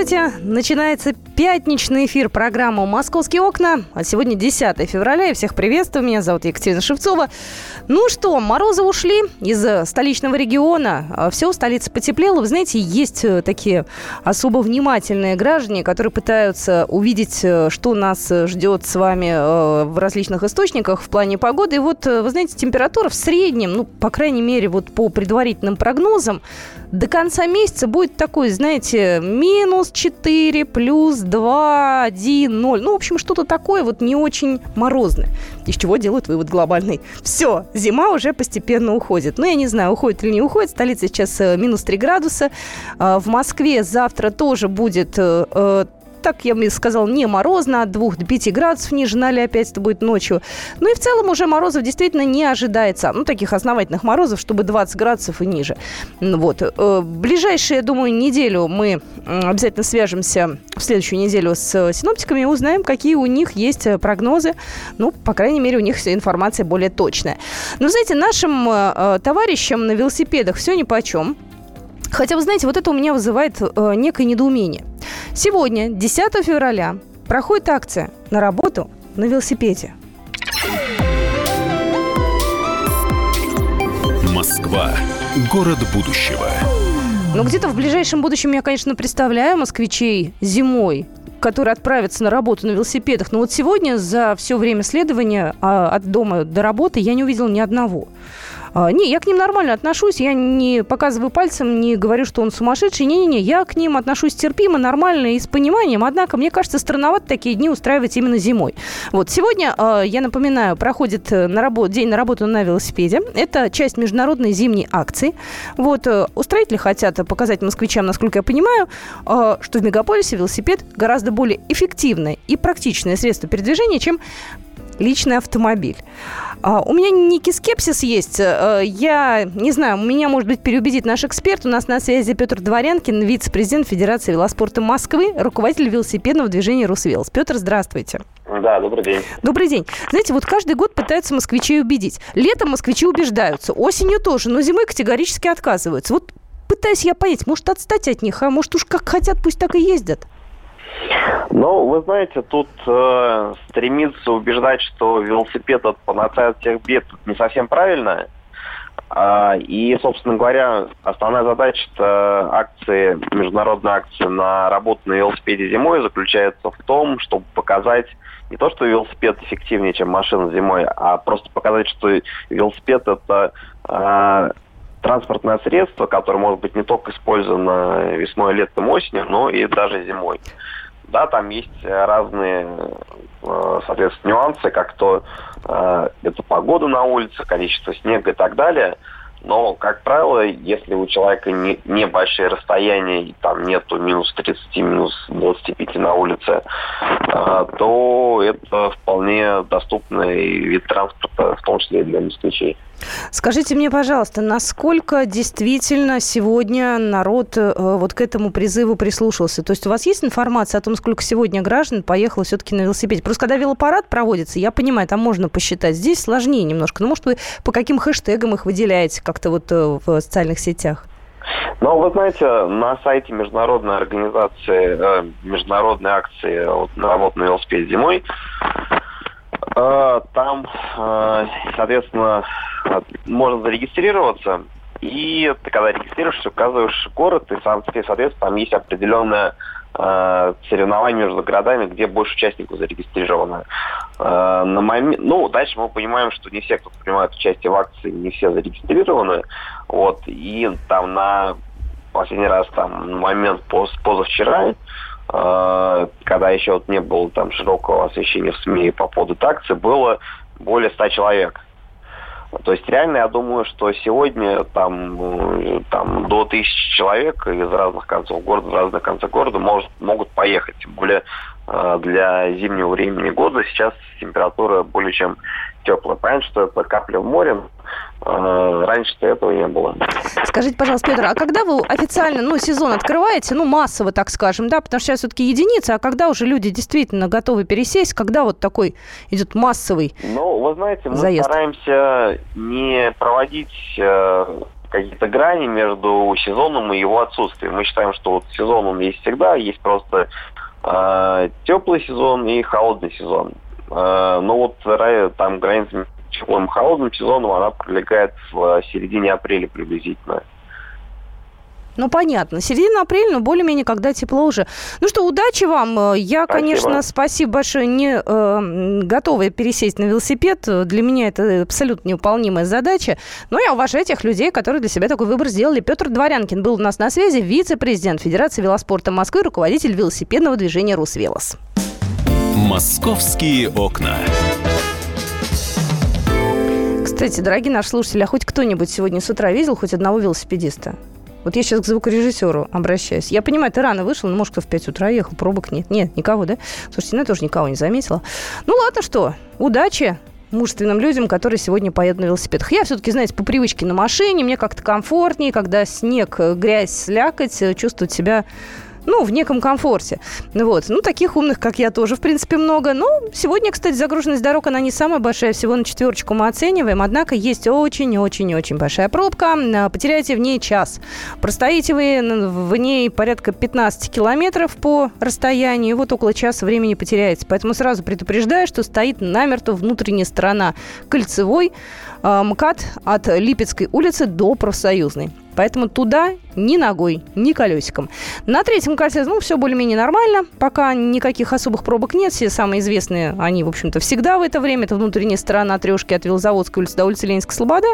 Здравствуйте! Начинается пятничный эфир программы «Московские окна». А сегодня 10 февраля. Я всех приветствую. Меня зовут Екатерина Шевцова. Ну что, морозы ушли из столичного региона. А Все у столицы потеплело. Вы знаете, есть э, такие особо внимательные граждане, которые пытаются увидеть, э, что нас ждет с вами э, в различных источниках в плане погоды. И вот, вы знаете, температура в среднем, ну, по крайней мере, вот по предварительным прогнозам, до конца месяца будет такой, знаете, минус 4, плюс 2, 1, 0. Ну, в общем, что-то такое вот не очень морозное. Из чего делают вывод глобальный. Все, зима уже постепенно уходит. Ну, я не знаю, уходит или не уходит. Столица сейчас минус 3 градуса. В Москве завтра тоже будет так я бы сказал, не морозно, от 2 до 5 градусов ниже 0, опять это будет ночью. Ну и в целом уже морозов действительно не ожидается. Ну, таких основательных морозов, чтобы 20 градусов и ниже. Вот. Э, ближайшие, я думаю, неделю мы обязательно свяжемся в следующую неделю с синоптиками и узнаем, какие у них есть э, прогнозы. Ну, по крайней мере, у них информация более точная. Но, знаете, нашим э, товарищам на велосипедах все ни по чем. Хотя, вы знаете, вот это у меня вызывает э, некое недоумение. Сегодня, 10 февраля, проходит акция на работу на велосипеде. Москва. Город будущего. Ну, где-то в ближайшем будущем я, конечно, представляю москвичей зимой, которые отправятся на работу на велосипедах. Но вот сегодня за все время следования а, от дома до работы я не увидела ни одного. А, не, я к ним нормально отношусь, я не показываю пальцем, не говорю, что он сумасшедший. Не-не-не, я к ним отношусь терпимо, нормально и с пониманием. Однако, мне кажется, странновато такие дни устраивать именно зимой. Вот, сегодня, а, я напоминаю, проходит э, на работу, день на работу на велосипеде. Это часть международной зимней акции. Вот, э, устроители хотят показать москвичам, насколько я понимаю, что в мегаполисе велосипед гораздо более эффективное и практичное средство передвижения, чем личный автомобиль. А, у меня некий скепсис есть. Э, я не знаю, меня, может быть, переубедит наш эксперт. У нас на связи Петр Дворянкин, вице-президент Федерации велоспорта Москвы, руководитель велосипедного движения «Русвелс». Петр, здравствуйте. Да, добрый день. Добрый день. Знаете, вот каждый год пытаются москвичей убедить. Летом москвичи убеждаются, осенью тоже, но зимой категорически отказываются. Вот пытаюсь я понять, может, отстать от них, а может уж как хотят, пусть так и ездят. Ну, вы знаете, тут э, стремиться убеждать, что велосипед от панацея от всех бед не совсем правильно. А, и, собственно говоря, основная задача акции, международной акции на работу на велосипеде зимой заключается в том, чтобы показать не то, что велосипед эффективнее, чем машина зимой, а просто показать, что велосипед это э, транспортное средство, которое может быть не только использовано весной, летом, осенью, но и даже зимой. Да, там есть разные, э, соответственно, нюансы, как то э, это погода на улице, количество снега и так далее. Но, как правило, если у человека не, небольшие расстояния, и там нету минус 30, минус 25 на улице, э, то это вполне доступный вид транспорта, в том числе и для москвичей. Скажите мне, пожалуйста, насколько действительно сегодня народ э, вот к этому призыву прислушался? То есть у вас есть информация о том, сколько сегодня граждан поехало все-таки на велосипеде? Просто когда велопарад проводится, я понимаю, там можно посчитать. Здесь сложнее немножко. Ну, может, вы по каким хэштегам их выделяете как-то вот э, в социальных сетях? Ну, вы знаете, на сайте международной организации, э, международной акции вот, на работу на велосипеде зимой, э, там, соответственно, можно зарегистрироваться, и ты когда регистрируешься, указываешь город, и, соответственно, там есть определенное э, соревнование между городами, где больше участников зарегистрировано. Э, на момент, ну, дальше мы понимаем, что не все, кто принимает участие в акции, не все зарегистрированы. Вот, и там на последний раз там момент поз, позавчера, э, когда еще вот не было там широкого освещения в СМИ по поводу акции, было более 100 человек. То есть реально я думаю, что сегодня там, э, там до тысячи человек из разных концов города, в разных концах города может, могут поехать. Тем более для зимнего времени года сейчас температура более чем теплая. Понятно, что это капля в море. Э, раньше-то этого не было. Скажите, пожалуйста, Петр, а когда вы официально, ну, сезон открываете, ну, массово, так скажем, да, потому что сейчас все-таки единица, а когда уже люди действительно готовы пересесть, когда вот такой идет массовый Ну, вы знаете, мы заезд? стараемся не проводить э, какие-то грани между сезоном и его отсутствием. Мы считаем, что вот сезон он есть всегда, есть просто теплый сезон и холодный сезон. Э, но вот ра- там граница теплым холодным сезоном, она пролегает в середине апреля приблизительно. Ну, понятно. Середина апреля, но более-менее, когда тепло уже. Ну что, удачи вам. Э, Я, Спасибо. конечно, спасибо большое, не э, готова пересесть на велосипед. Для меня это абсолютно невыполнимая задача. Но я уважаю тех людей, которые для себя такой выбор сделали. Петр Дворянкин был у нас на связи, вице-президент Федерации велоспорта Москвы, руководитель велосипедного движения «Русвелос». «Московские окна». Кстати, дорогие наши слушатели, а хоть кто-нибудь сегодня с утра видел хоть одного велосипедиста? Вот я сейчас к звукорежиссеру обращаюсь. Я понимаю, ты рано вышел, но, может, кто в 5 утра ехал, пробок нет. Нет, никого, да? Слушайте, ну я тоже никого не заметила. Ну ладно, что, удачи мужественным людям, которые сегодня поедут на велосипедах. Я все-таки, знаете, по привычке на машине, мне как-то комфортнее, когда снег, э, грязь, слякоть, э, чувствовать себя ну, в неком комфорте. Вот. Ну, таких умных, как я, тоже, в принципе, много. Но сегодня, кстати, загруженность дорог, она не самая большая, всего на четверочку мы оцениваем. Однако есть очень-очень-очень большая пробка. А, Потеряете в ней час. Простоите вы в ней порядка 15 километров по расстоянию, вот около часа времени потеряете. Поэтому сразу предупреждаю, что стоит намертво внутренняя сторона кольцевой э, МКАД от Липецкой улицы до Профсоюзной. Поэтому туда ни ногой, ни колесиком. На третьем кольце, ну, все более-менее нормально. Пока никаких особых пробок нет. Все самые известные, они, в общем-то, всегда в это время. Это внутренняя сторона трешки от Велозаводской улицы до улицы Ленинской Слобода.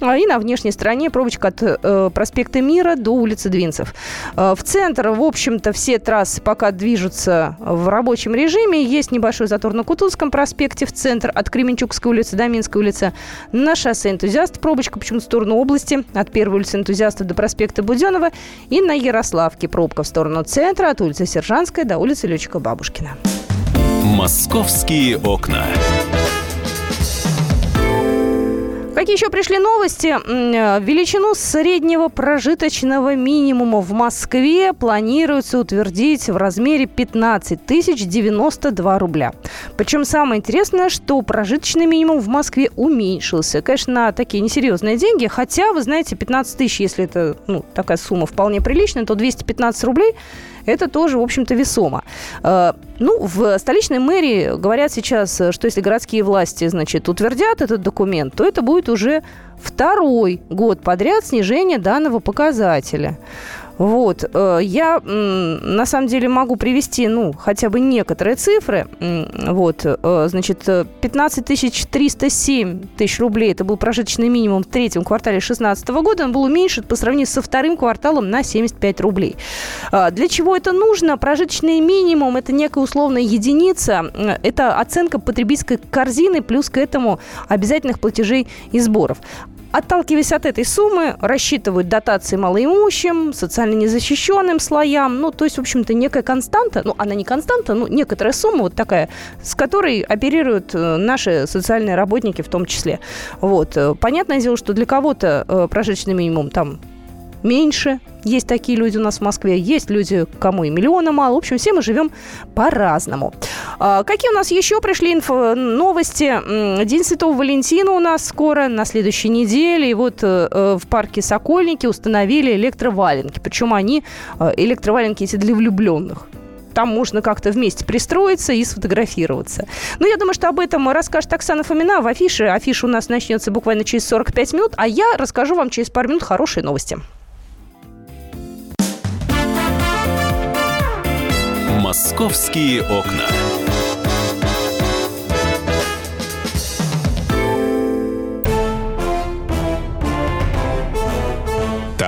А И на внешней стороне пробочка от э, проспекта Мира до улицы Двинцев. Э, в центр, в общем-то, все трассы пока движутся в рабочем режиме. Есть небольшой затор на Кутузском проспекте в центр от Кременчугской улицы до Минской улицы. На шоссе «Энтузиаст» пробочка почему-то в сторону области от первой улицы «Энтузиаста» до проспекта Буденова. И на Ярославке пробка в сторону центра от улицы Сержанская до улицы Летчика Бабушкина. «Московские окна». Какие еще пришли новости? Э, Величину среднего прожиточного минимума в Москве планируется утвердить в размере 15 тысяч 92 рубля. Причем самое интересное, что прожиточный минимум в Москве уменьшился. Конечно, на такие несерьезные деньги. Хотя, вы знаете, 15 тысяч, если это ну, такая сумма вполне приличная, то 215 рублей это тоже, в общем-то, весомо. Э, Ну, в столичной мэрии говорят сейчас, э, что если городские власти, значит, утвердят этот документ, то это будет уже второй год подряд снижение данного показателя. Вот. э, Я, на самом деле, могу привести, ну, хотя бы некоторые цифры. Вот. э, Значит, э, 15 тысяч 307 тысяч рублей. Это был прожиточный минимум в третьем квартале 2016 года. Он был уменьшен по сравнению со вторым кварталом на 75 рублей. А, Для чего это нужно? Прожиточный минимум – это некая условная единица. Э, Это оценка потребительской корзины, плюс к этому обязательных платежей и сборов. Отталкиваясь от этой суммы, рассчитывают дотации малоимущим, социально незащищенным слоям. Ну, то есть, в общем-то, некая константа, ну, она не константа, ну, некоторая сумма вот такая, с которой оперируют э, наши социальные работники в том числе. Вот. Понятное дело, что для кого-то э, прожиточный минимум там меньше. Есть такие люди у нас в Москве, есть люди, кому и миллиона мало. В общем, все мы живем по-разному. А, какие у нас еще пришли инфо- новости? День Святого Валентина у нас скоро, на следующей неделе. И вот э, э, в парке Сокольники установили электроваленки. Причем они, э, электроваленки эти для влюбленных там можно как-то вместе пристроиться и сфотографироваться. Ну, я думаю, что об этом расскажет Оксана Фомина в афише. Афиша у нас начнется буквально через 45 минут, а я расскажу вам через пару минут хорошие новости. «Московские окна».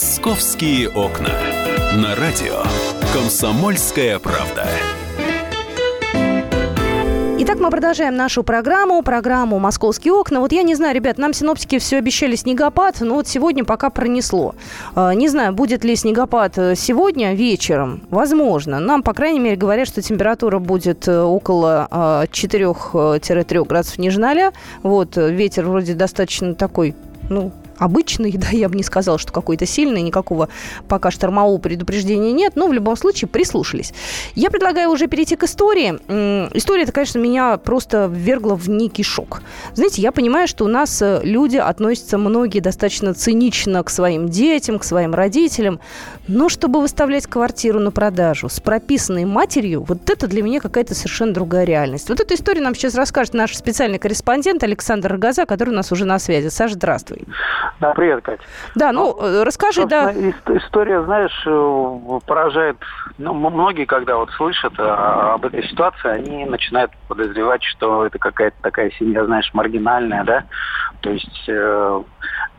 Московские окна. На радио Комсомольская правда. Итак, мы продолжаем нашу программу, программу «Московские окна». Вот я не знаю, ребят, нам синоптики все обещали снегопад, но вот сегодня пока пронесло. А, не знаю, будет ли снегопад э, сегодня вечером. Возможно. Нам, по крайней мере, говорят, что температура будет э, около 4-3 э, градусов ниже 0. Вот, ветер вроде достаточно такой, ну, обычный, да, я бы не сказала, что какой-то сильный, никакого пока штормового предупреждения нет, но в любом случае прислушались. Я предлагаю уже перейти к истории. История, это, конечно, меня просто ввергла в некий шок. Знаете, я понимаю, что у нас э, люди относятся многие достаточно цинично к своим детям, к своим родителям, но чтобы выставлять квартиру на продажу с прописанной матерью, вот это для меня какая-то совершенно другая реальность. Вот эту историю нам сейчас расскажет наш специальный корреспондент Александр Рогоза, который у нас уже на связи. Саша, здравствуй. Да, привет, Катя. Да, ну, ну э, расскажи, да. История, знаешь, э, поражает, ну, многие, когда вот слышат а, об этой ситуации, они начинают подозревать, что это какая-то такая семья, знаешь, маргинальная, да, то есть, э,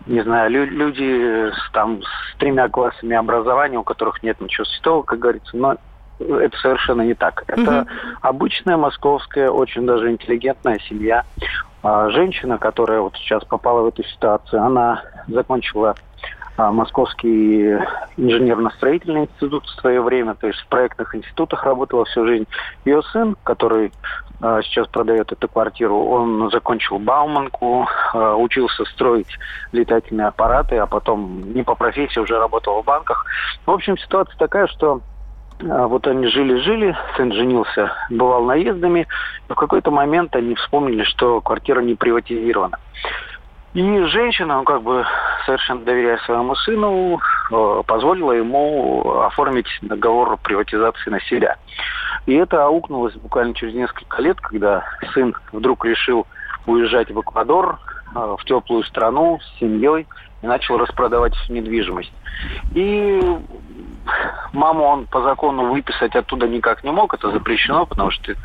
не знаю, люди с, там, с тремя классами образования, у которых нет ничего святого, как говорится, но это совершенно не так. Это угу. обычная московская, очень даже интеллигентная семья. А женщина, которая вот сейчас попала в эту ситуацию, она закончила а, Московский инженерно-строительный институт в свое время, то есть в проектных институтах работала всю жизнь. Ее сын, который а, сейчас продает эту квартиру, он закончил Бауманку, учился строить летательные аппараты, а потом не по профессии уже работал в банках. В общем, ситуация такая, что вот они жили-жили, сын женился, бывал наездами. В какой-то момент они вспомнили, что квартира не приватизирована. И женщина, ну, как бы совершенно доверяя своему сыну, э, позволила ему оформить договор приватизации на себя. И это аукнулось буквально через несколько лет, когда сын вдруг решил уезжать в Эквадор, э, в теплую страну с семьей и начал распродавать недвижимость. И маму он по закону выписать оттуда никак не мог, это запрещено, потому что э,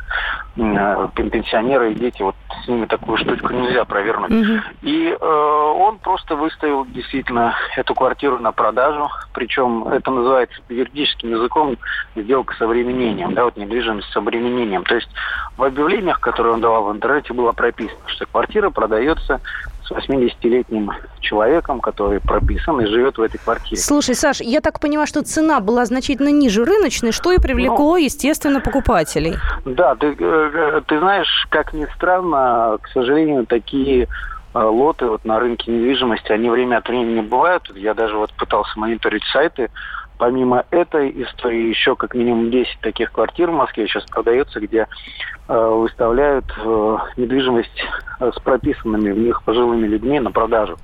пенсионеры и дети, вот с ними такую штучку нельзя провернуть. Угу. И э, он просто выставил действительно эту квартиру на продажу, причем это называется юридическим языком сделка с обременением, да, вот недвижимость с обременением. То есть в объявлениях, которые он давал в интернете, было прописано, что квартира продается с 80-летним человеком, который прописан и живет в этой квартире. Слушай, Саш, я так понимаю, что цена была значительно ниже рыночной, что и привлекло, ну, естественно, покупателей. Да, ты, э, ты знаешь, как ни странно, к сожалению, такие э, лоты вот на рынке недвижимости, они время от времени бывают. Я даже вот пытался мониторить сайты. Помимо этой истории, еще как минимум 10 таких квартир в Москве сейчас продается, где Э, выставляют э, недвижимость э, с прописанными в них пожилыми людьми на продажу.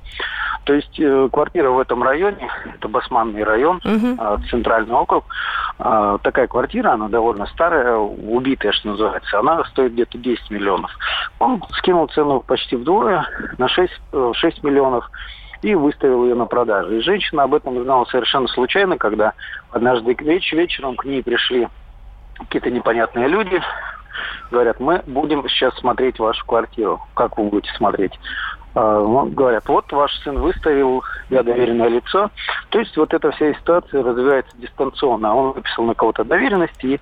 То есть квартира в этом районе, это Басманный район, uh центральный округ, такая квартира, она довольно старая, убитая, что называется, она стоит где-то 10 миллионов. Он скинул цену почти вдвое, на 6, 6 миллионов и выставил ее на продажу. И женщина об этом знала совершенно случайно, когда однажды веч вечером к ней пришли какие-то непонятные люди, говорят, мы будем сейчас смотреть вашу квартиру. Как вы будете смотреть? А, ну, говорят, вот ваш сын выставил, я доверенное лицо. То есть вот эта вся ситуация развивается дистанционно. Он выписал на кого-то доверенность, и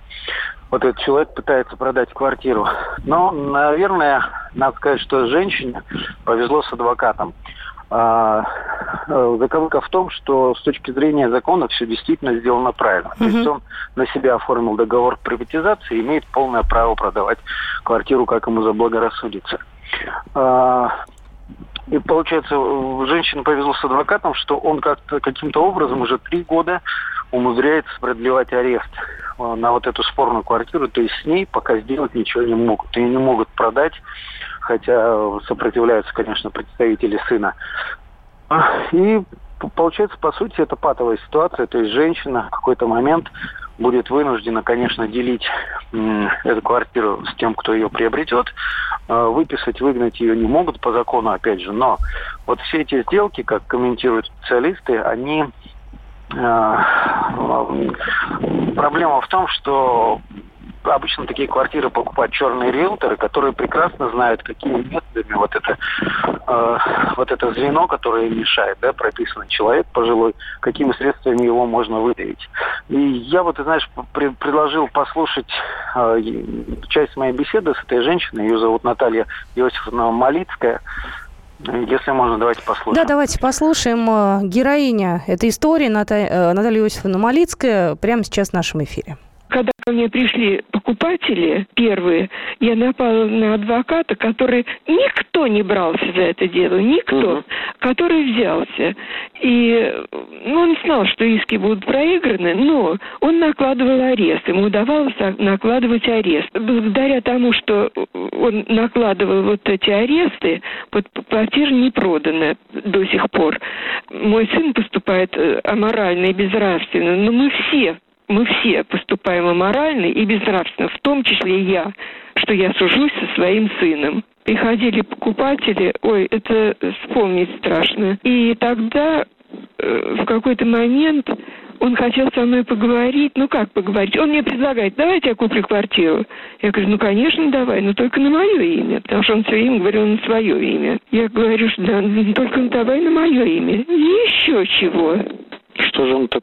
вот этот человек пытается продать квартиру. Но, наверное, надо сказать, что женщине повезло с адвокатом. А, э, заковыка в том, что с точки зрения закона все действительно сделано правильно. Угу. То есть он на себя оформил договор приватизации и имеет полное право продавать квартиру, как ему заблагорассудится. А, и получается, женщине повезло с адвокатом, что он как-то каким-то образом уже три года умудряется продлевать арест э, на вот эту спорную квартиру, то есть с ней пока сделать ничего не могут. И не могут продать хотя сопротивляются, конечно, представители сына. И получается, по сути, это патовая ситуация, то есть женщина в какой-то момент будет вынуждена, конечно, делить эту квартиру с тем, кто ее приобретет. А, выписать, выгнать ее не могут по закону, опять же, но вот все эти сделки, как комментируют специалисты, они а, проблема в том, что обычно такие квартиры покупают черные риэлторы, которые прекрасно знают, какие места методами вот это, э, вот это звено, которое мешает, да, прописано человек пожилой, какими средствами его можно выдавить. И я вот, ты знаешь, при, предложил послушать э, часть моей беседы с этой женщиной, ее зовут Наталья Иосифовна Малицкая, если можно, давайте послушаем. Да, давайте послушаем. Э, героиня этой истории Наталья, Наталья Иосифовна Малицкая прямо сейчас в нашем эфире. Когда ко мне пришли покупатели первые, я напала на адвоката, который никто не брался за это дело, никто, угу. который взялся. И ну, он знал, что иски будут проиграны, но он накладывал арест, ему удавалось накладывать арест. Благодаря тому, что он накладывал вот эти аресты, вот квартира не продана до сих пор. Мой сын поступает э, аморально и безнравственно, но мы все мы все поступаем аморально и безнравственно, в том числе я, что я сужусь со своим сыном. Приходили покупатели, ой, это вспомнить страшно. И тогда э, в какой-то момент он хотел со мной поговорить. Ну как поговорить? Он мне предлагает, давайте я куплю квартиру. Я говорю, ну конечно давай, но только на мое имя. Потому что он все время говорил на свое имя. Я говорю, что да, только давай на мое имя. И еще чего. Что же он так,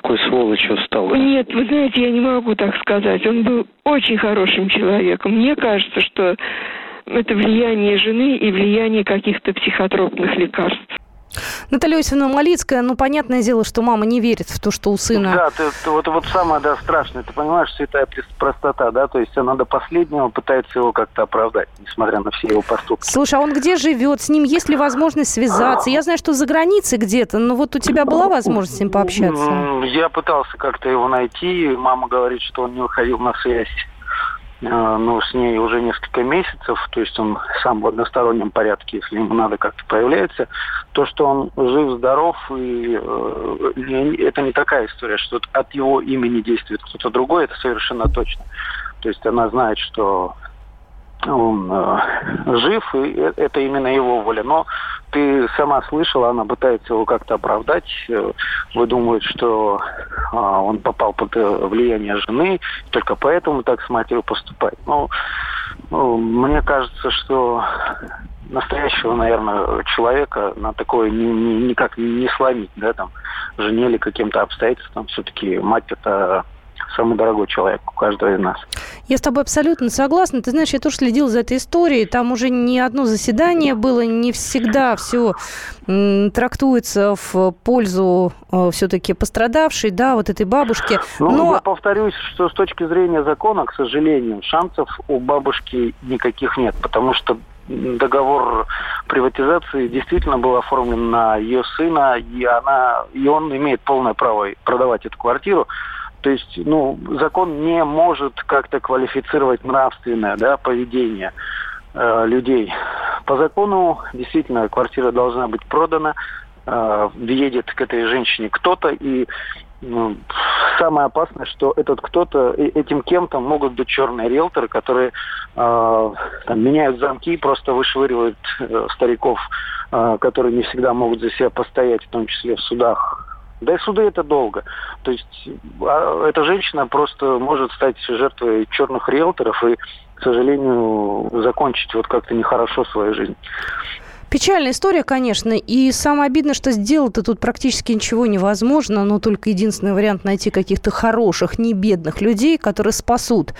такой сволочью стал? Нет, вы знаете, я не могу так сказать. Он был очень хорошим человеком. Мне кажется, что это влияние жены и влияние каких-то психотропных лекарств. Наталья Иосифовна Малицкая, ну, понятное дело, что мама не верит в то, что у сына... Да, ты, ты, вот, вот самое, да, страшное, ты понимаешь, святая простота, да, то есть она до последнего пытается его как-то оправдать, несмотря на все его поступки. Слушай, а он где живет? С ним есть ли возможность связаться? Я знаю, что за границей где-то, но вот у тебя была возможность с ним пообщаться? Я пытался как-то его найти, мама говорит, что он не выходил на связь Э, ну, с ней уже несколько месяцев, то есть он сам в одностороннем порядке, если ему надо как-то появляется. То, что он жив-здоров, и э, это не такая история, что от его имени действует кто-то другой, это совершенно точно. То есть она знает, что он э, жив, и э, это именно его воля. Но ты сама слышала, она пытается его как-то оправдать, э, выдумывает, что э, он попал под э, влияние жены, только поэтому так с матерью поступает. Ну, ну, мне кажется, что настоящего, наверное, человека на такое ни, ни, никак не сломить, да, там, жене или каким-то обстоятельствам. Все-таки мать это самый дорогой человек у каждого из нас. Я с тобой абсолютно согласна. Ты знаешь, я тоже следила за этой историей. Там уже не одно заседание было, не всегда все трактуется в пользу э, все-таки пострадавшей, да, вот этой бабушки. Ну, Но... я повторюсь, что с точки зрения закона, к сожалению, шансов у бабушки никаких нет, потому что договор приватизации действительно был оформлен на ее сына, и она, и он имеет полное право продавать эту квартиру. То есть, ну, закон не может как-то квалифицировать нравственное да, поведение э, людей. По закону действительно квартира должна быть продана, э, въедет к этой женщине кто-то, и ну, самое опасное, что этот кто-то, этим кем-то могут быть черные риэлторы, которые э, там, меняют замки, просто вышвыривают э, стариков, э, которые не всегда могут за себя постоять, в том числе в судах да и суды это долго. То есть а, эта женщина просто может стать жертвой черных риэлторов и, к сожалению, закончить вот как-то нехорошо свою жизнь. Печальная история, конечно, и самое обидное, что сделать-то тут практически ничего невозможно, но только единственный вариант найти каких-то хороших, не бедных людей, которые спасут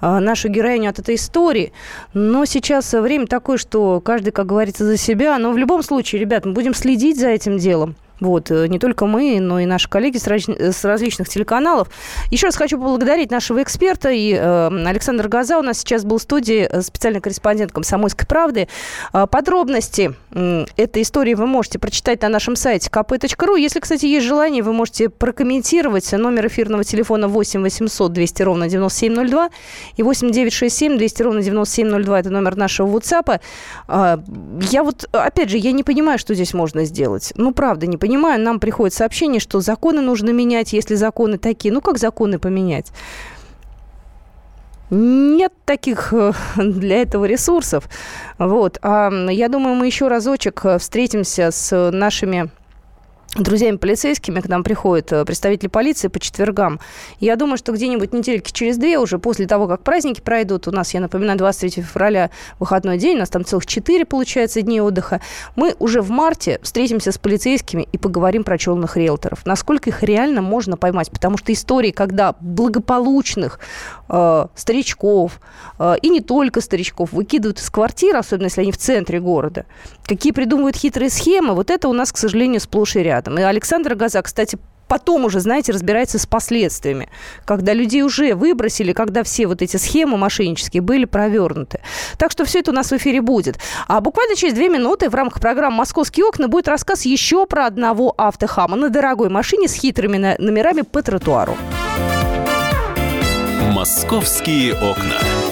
э, нашу героиню от этой истории. Но сейчас время такое, что каждый, как говорится, за себя. Но в любом случае, ребят, мы будем следить за этим делом. Вот, э, не только мы, но и наши коллеги с, раз, с различных телеканалов. Еще раз хочу поблагодарить нашего эксперта. И э, Александр Газа у нас сейчас был в студии, э, специальный корреспондент «Комсомольской правды». Э, подробности э, этой истории вы можете прочитать на нашем сайте kp.ru. Если, кстати, есть желание, вы можете прокомментировать номер эфирного телефона 8 800 200 ровно 9702 и 8 967 200 ровно 9702. Это номер нашего WhatsApp. Э, я вот, опять же, я не понимаю, что здесь можно сделать. Ну, правда, не понимаю понимаю, нам приходит сообщение, что законы нужно менять, если законы такие. Ну, как законы поменять? Нет таких э, для этого ресурсов. Вот. А я думаю, мы еще разочек э, встретимся с нашими друзьями полицейскими к нам приходят э, представители полиции по четвергам. Я думаю, что где-нибудь недельки через две, уже после того, как праздники пройдут, у нас, я напоминаю, 23 февраля выходной день, у нас там целых четыре, получается, дней отдыха, мы уже в марте встретимся с полицейскими и поговорим про челных риэлторов. Насколько их реально можно поймать? Потому что истории, когда благополучных э, старичков, э, и не только старичков, выкидывают из квартир, особенно если они в центре города, какие придумывают хитрые схемы, вот это у нас, к сожалению, сплошь и рядом рядом. И Александр Газа, кстати, потом уже, знаете, разбирается с последствиями, когда людей уже выбросили, когда все вот эти схемы мошеннические были провернуты. Так что все это у нас в эфире будет. А буквально через две минуты в рамках программы «Московские окна» будет рассказ еще про одного автохама на дорогой машине с хитрыми номерами по тротуару. «Московские окна».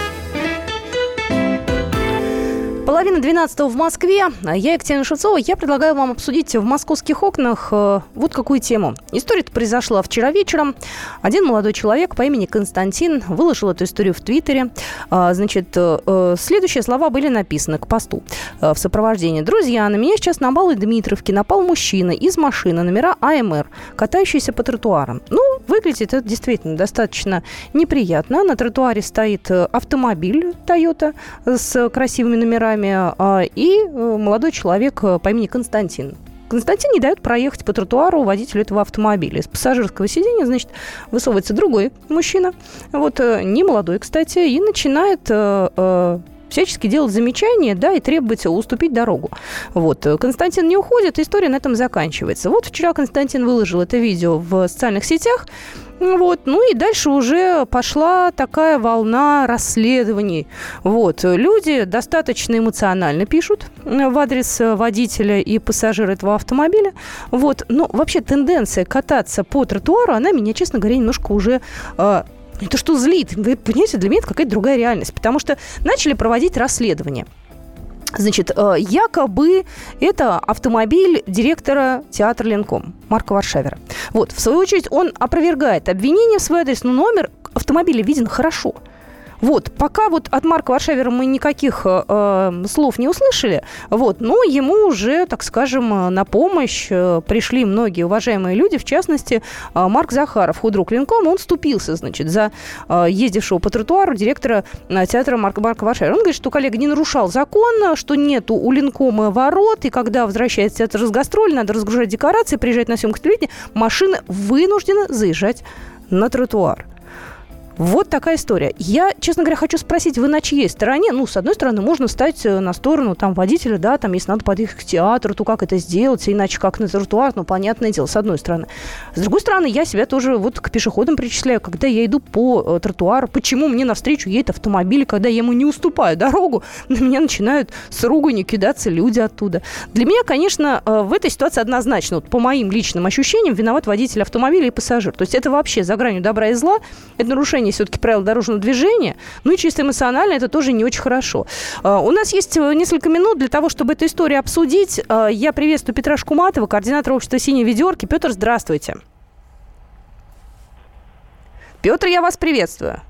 Половина двенадцатого в Москве. Я Екатерина Шевцова. Я предлагаю вам обсудить в московских окнах э, вот какую тему. История произошла вчера вечером. Один молодой человек по имени Константин выложил эту историю в Твиттере. А, значит, э, э, следующие слова были написаны к посту в сопровождении. Друзья, на меня сейчас на Малой Дмитровке напал мужчина из машины номера АМР, катающийся по тротуарам. Ну, выглядит это действительно достаточно неприятно. На тротуаре стоит автомобиль Toyota с красивыми номерами а, и э, молодой человек э, по имени Константин. Константин не дает проехать по тротуару водителю этого автомобиля. Из пассажирского сиденья, значит, высовывается другой мужчина, вот, э, не молодой, кстати, и начинает всячески делать замечания, да, и требовать уступить дорогу. Вот. Константин не уходит, история на этом заканчивается. Вот вчера Константин выложил это видео в социальных сетях, вот. Ну и дальше уже пошла такая волна расследований. Вот. Люди достаточно эмоционально пишут в адрес водителя и пассажира этого автомобиля. Вот. Но вообще тенденция кататься по тротуару, она меня, честно говоря, немножко уже а, это что злит? Вы понимаете, для меня это какая-то другая реальность. Потому что начали проводить расследование. Значит, э, якобы это автомобиль директора театра Ленком Марка Варшавера. Вот, в свою очередь, он опровергает обвинение в свой адрес, но номер автомобиля виден хорошо. Вот, пока вот от Марка Варшавера мы никаких э, э, слов не услышали, вот, но ему уже, так скажем, э, на помощь э, пришли многие уважаемые люди, в частности, э, Марк Захаров, худрук Ленком, он вступился, значит, за ездившего по тротуару директора театра Марка, Марка Варшавера. Он говорит, что коллега не нарушал закон, что нету у Ленкома ворот, и когда возвращается театр с гастроли, надо разгружать декорации, приезжать на съемку телевидения, машина вынуждена заезжать на тротуар. Вот такая история. Я, честно говоря, хочу спросить, вы на чьей стороне? Ну, с одной стороны, можно стать э, на сторону там водителя, да, там, если надо подъехать к театру, то как это сделать, иначе как на тротуар, ну, понятное дело, с одной стороны. С другой стороны, я себя тоже вот к пешеходам причисляю, когда я иду по э, тротуару, почему мне навстречу едет автомобиль, когда я ему не уступаю дорогу, на меня начинают с руганью кидаться люди оттуда. Для меня, конечно, э, в этой ситуации однозначно, вот по моим личным ощущениям, виноват водитель автомобиля и пассажир. То есть это вообще за гранью добра и зла, это нарушение нарушение все-таки правил дорожного движения, ну и чисто эмоционально это тоже не очень хорошо. А, у нас есть э, несколько минут для того, чтобы эту историю обсудить. А, я приветствую Петра Шкуматова, координатора общества «Синие ведерки». Петр, здравствуйте. Петр, я вас приветствую.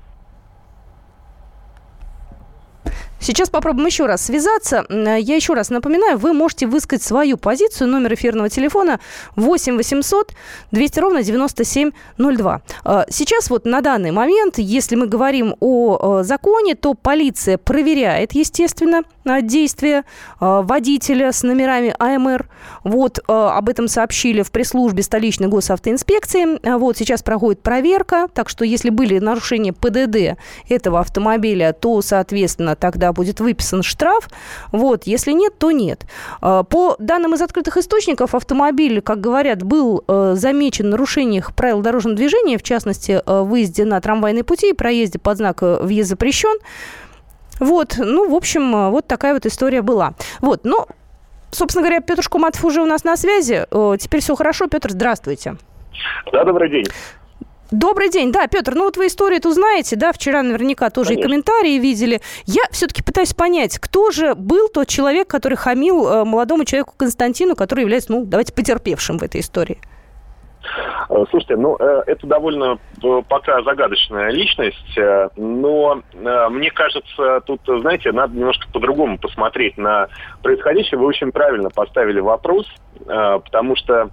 Сейчас попробуем еще раз связаться. Я еще раз напоминаю, вы можете высказать свою позицию. Номер эфирного телефона 8 800 200 ровно 9702. А, сейчас вот на данный момент, если мы говорим о законе, то полиция проверяет, естественно, действия водителя с номерами АМР. Вот об этом сообщили в пресс-службе столичной госавтоинспекции. Вот сейчас проходит проверка, так что если были нарушения ПДД этого автомобиля, то, соответственно, тогда будет выписан штраф. Вот, если нет, то нет. Э, по данным из открытых источников, автомобиль, как говорят, был э, замечен в нарушениях правил дорожного движения, в частности, э, выезде на трамвайные пути и проезде под знак э, «Въезд запрещен». Вот, ну, в общем, вот такая вот история была. Вот, но, собственно говоря, Петр Шкуматов уже у нас на связи. Теперь все хорошо. Петр, здравствуйте. Да, добрый день. Добрый день. Да, Петр, ну вот вы историю эту знаете, да, вчера наверняка тоже Конечно. и комментарии видели. Я все-таки пытаюсь понять, кто же был тот человек, который хамил э, молодому человеку Константину, который является, ну, давайте, потерпевшим в этой истории? Э, слушайте, ну, э, это довольно пока загадочная личность, но мне кажется, тут, знаете, надо немножко по-другому посмотреть на происходящее. Вы очень правильно поставили вопрос, потому что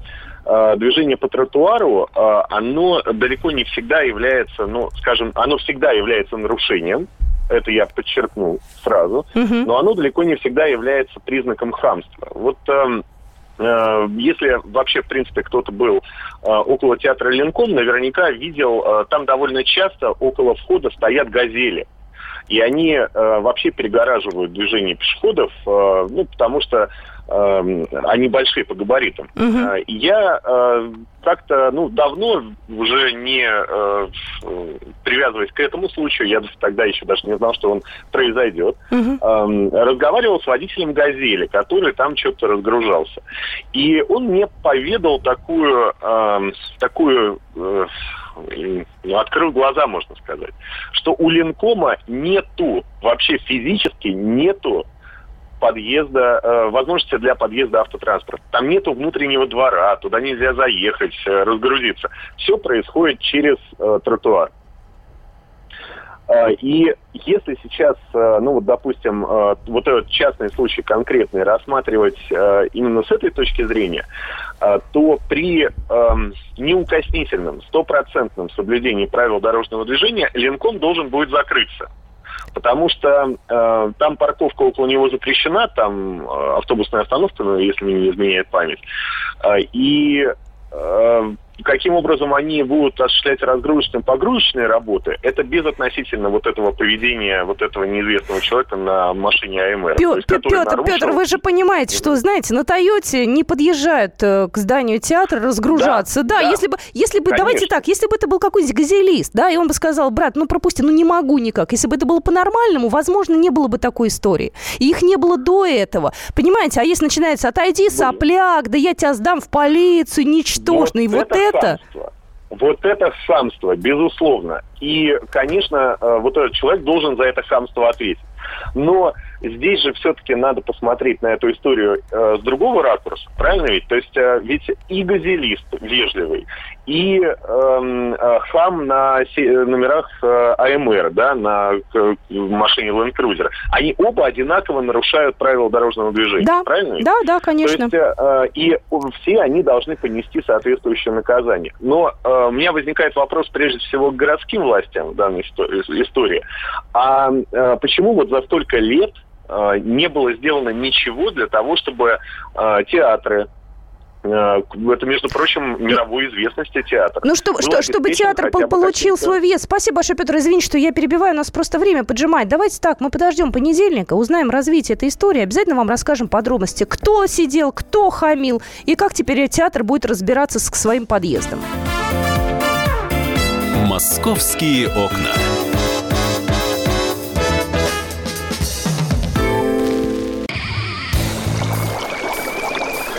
Э, движение по тротуару, э, оно далеко не всегда является, ну, скажем, оно всегда является нарушением, это я подчеркнул сразу, угу. но оно далеко не всегда является признаком хамства. Вот эм, э, если вообще, в принципе, кто-то был э, около театра Ленком, наверняка видел, э, там довольно часто около входа стоят газели. И они э, вообще перегораживают движение пешеходов, э, ну, потому что э, они большие по габаритам. Uh-huh. Я э, как-то, ну, давно уже не э, привязываясь к этому случаю, я тогда еще даже не знал, что он произойдет, uh-huh. э, разговаривал с водителем «Газели», который там что-то разгружался. И он мне поведал такую, э, такую э, ну, открыл глаза, можно сказать, что у Ленкома нету, вообще физически нету подъезда, э, возможности для подъезда автотранспорта. Там нету внутреннего двора, туда нельзя заехать, э, разгрузиться. Все происходит через э, тротуар. И если сейчас, ну вот, допустим, вот этот частный случай конкретный рассматривать именно с этой точки зрения, то при эм, неукоснительном, стопроцентном соблюдении правил дорожного движения Ленком должен будет закрыться потому что э, там парковка около него запрещена, там э, автобусная остановка, ну, если мне не изменяет память. Э, и э, каким образом они будут осуществлять разгрузочные погрузочные работы, это безотносительно вот этого поведения вот этого неизвестного человека на машине АМР. Петр, есть, Петр, нарушил... Петр, вы же понимаете, что, знаете, на Тойоте не подъезжают э, к зданию театра разгружаться. Да, да, да. если бы, если бы, давайте так, если бы это был какой-нибудь газелист, да, и он бы сказал, брат, ну пропусти, ну не могу никак. Если бы это было по-нормальному, возможно, не было бы такой истории. И их не было до этого. Понимаете, а если начинается отойди, сопляк, да я тебя сдам в полицию, ничтожно, вот и вот это это... Вот это хамство, безусловно. И, конечно, э, вот этот человек должен за это хамство ответить. Но здесь же все-таки надо посмотреть на эту историю э, с другого ракурса, правильно ведь? То есть э, ведь и газелист вежливый, и эм, э, хам на се- номерах э, АМР, да, на э, машине Land Cruiser, они оба одинаково нарушают правила дорожного движения, да, правильно? Да, да, конечно. То есть, э, и все они должны понести соответствующее наказание. Но э, у меня возникает вопрос прежде всего к городским властям в данной истории. А э, почему вот за столько лет э, не было сделано ничего для того, чтобы э, театры, Э, это, между прочим, мировой известности театр. Ну, что, что, чтобы театр получил свой вес. Спасибо большое, Петр. Извините, что я перебиваю, у нас просто время поджимает. Давайте так, мы подождем понедельника, узнаем развитие этой истории, обязательно вам расскажем подробности, кто сидел, кто хамил, и как теперь театр будет разбираться с своим подъездом. «Московские окна».